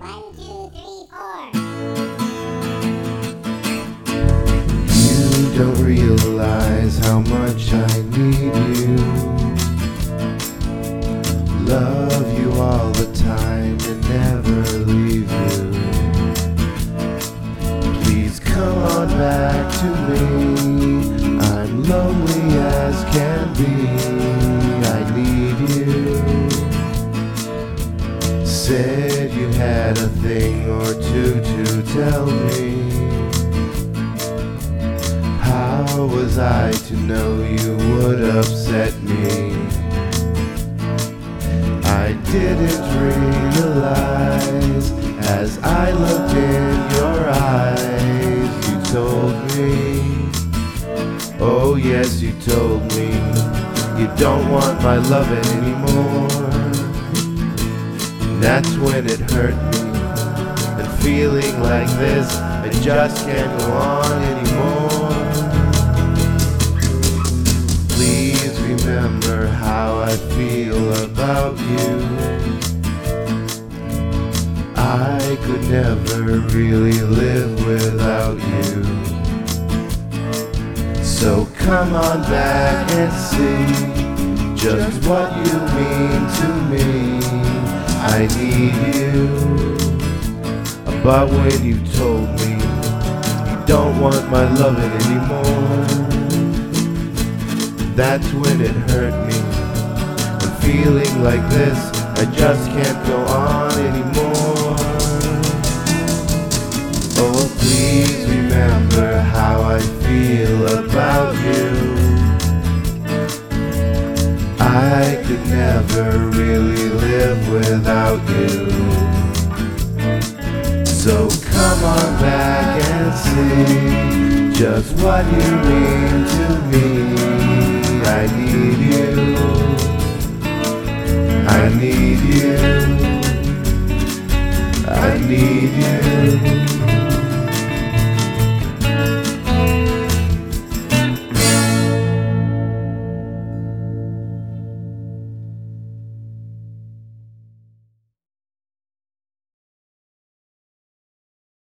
One, two, three, four. You don't realize how much I need you. Love you all the time and never leave you. Please come on back to me. I'm lonely as can be. I need you. Said you had a thing or two to tell me. How was I to know you would upset me? I didn't realize as I looked in your eyes. You told me, oh yes, you told me, you don't want my loving anymore. That's when it hurt me. And feeling like this, I just can't go on anymore. Please remember how I feel about you. I could never really live without you. So come on back and see just what you mean to me. I need you. But when you told me you don't want my loving anymore, that's when it hurt me. I'm feeling like this, I just can't go on anymore. Oh, please remember how I feel about you. I could never really without you. So come on back and see just what you mean to me.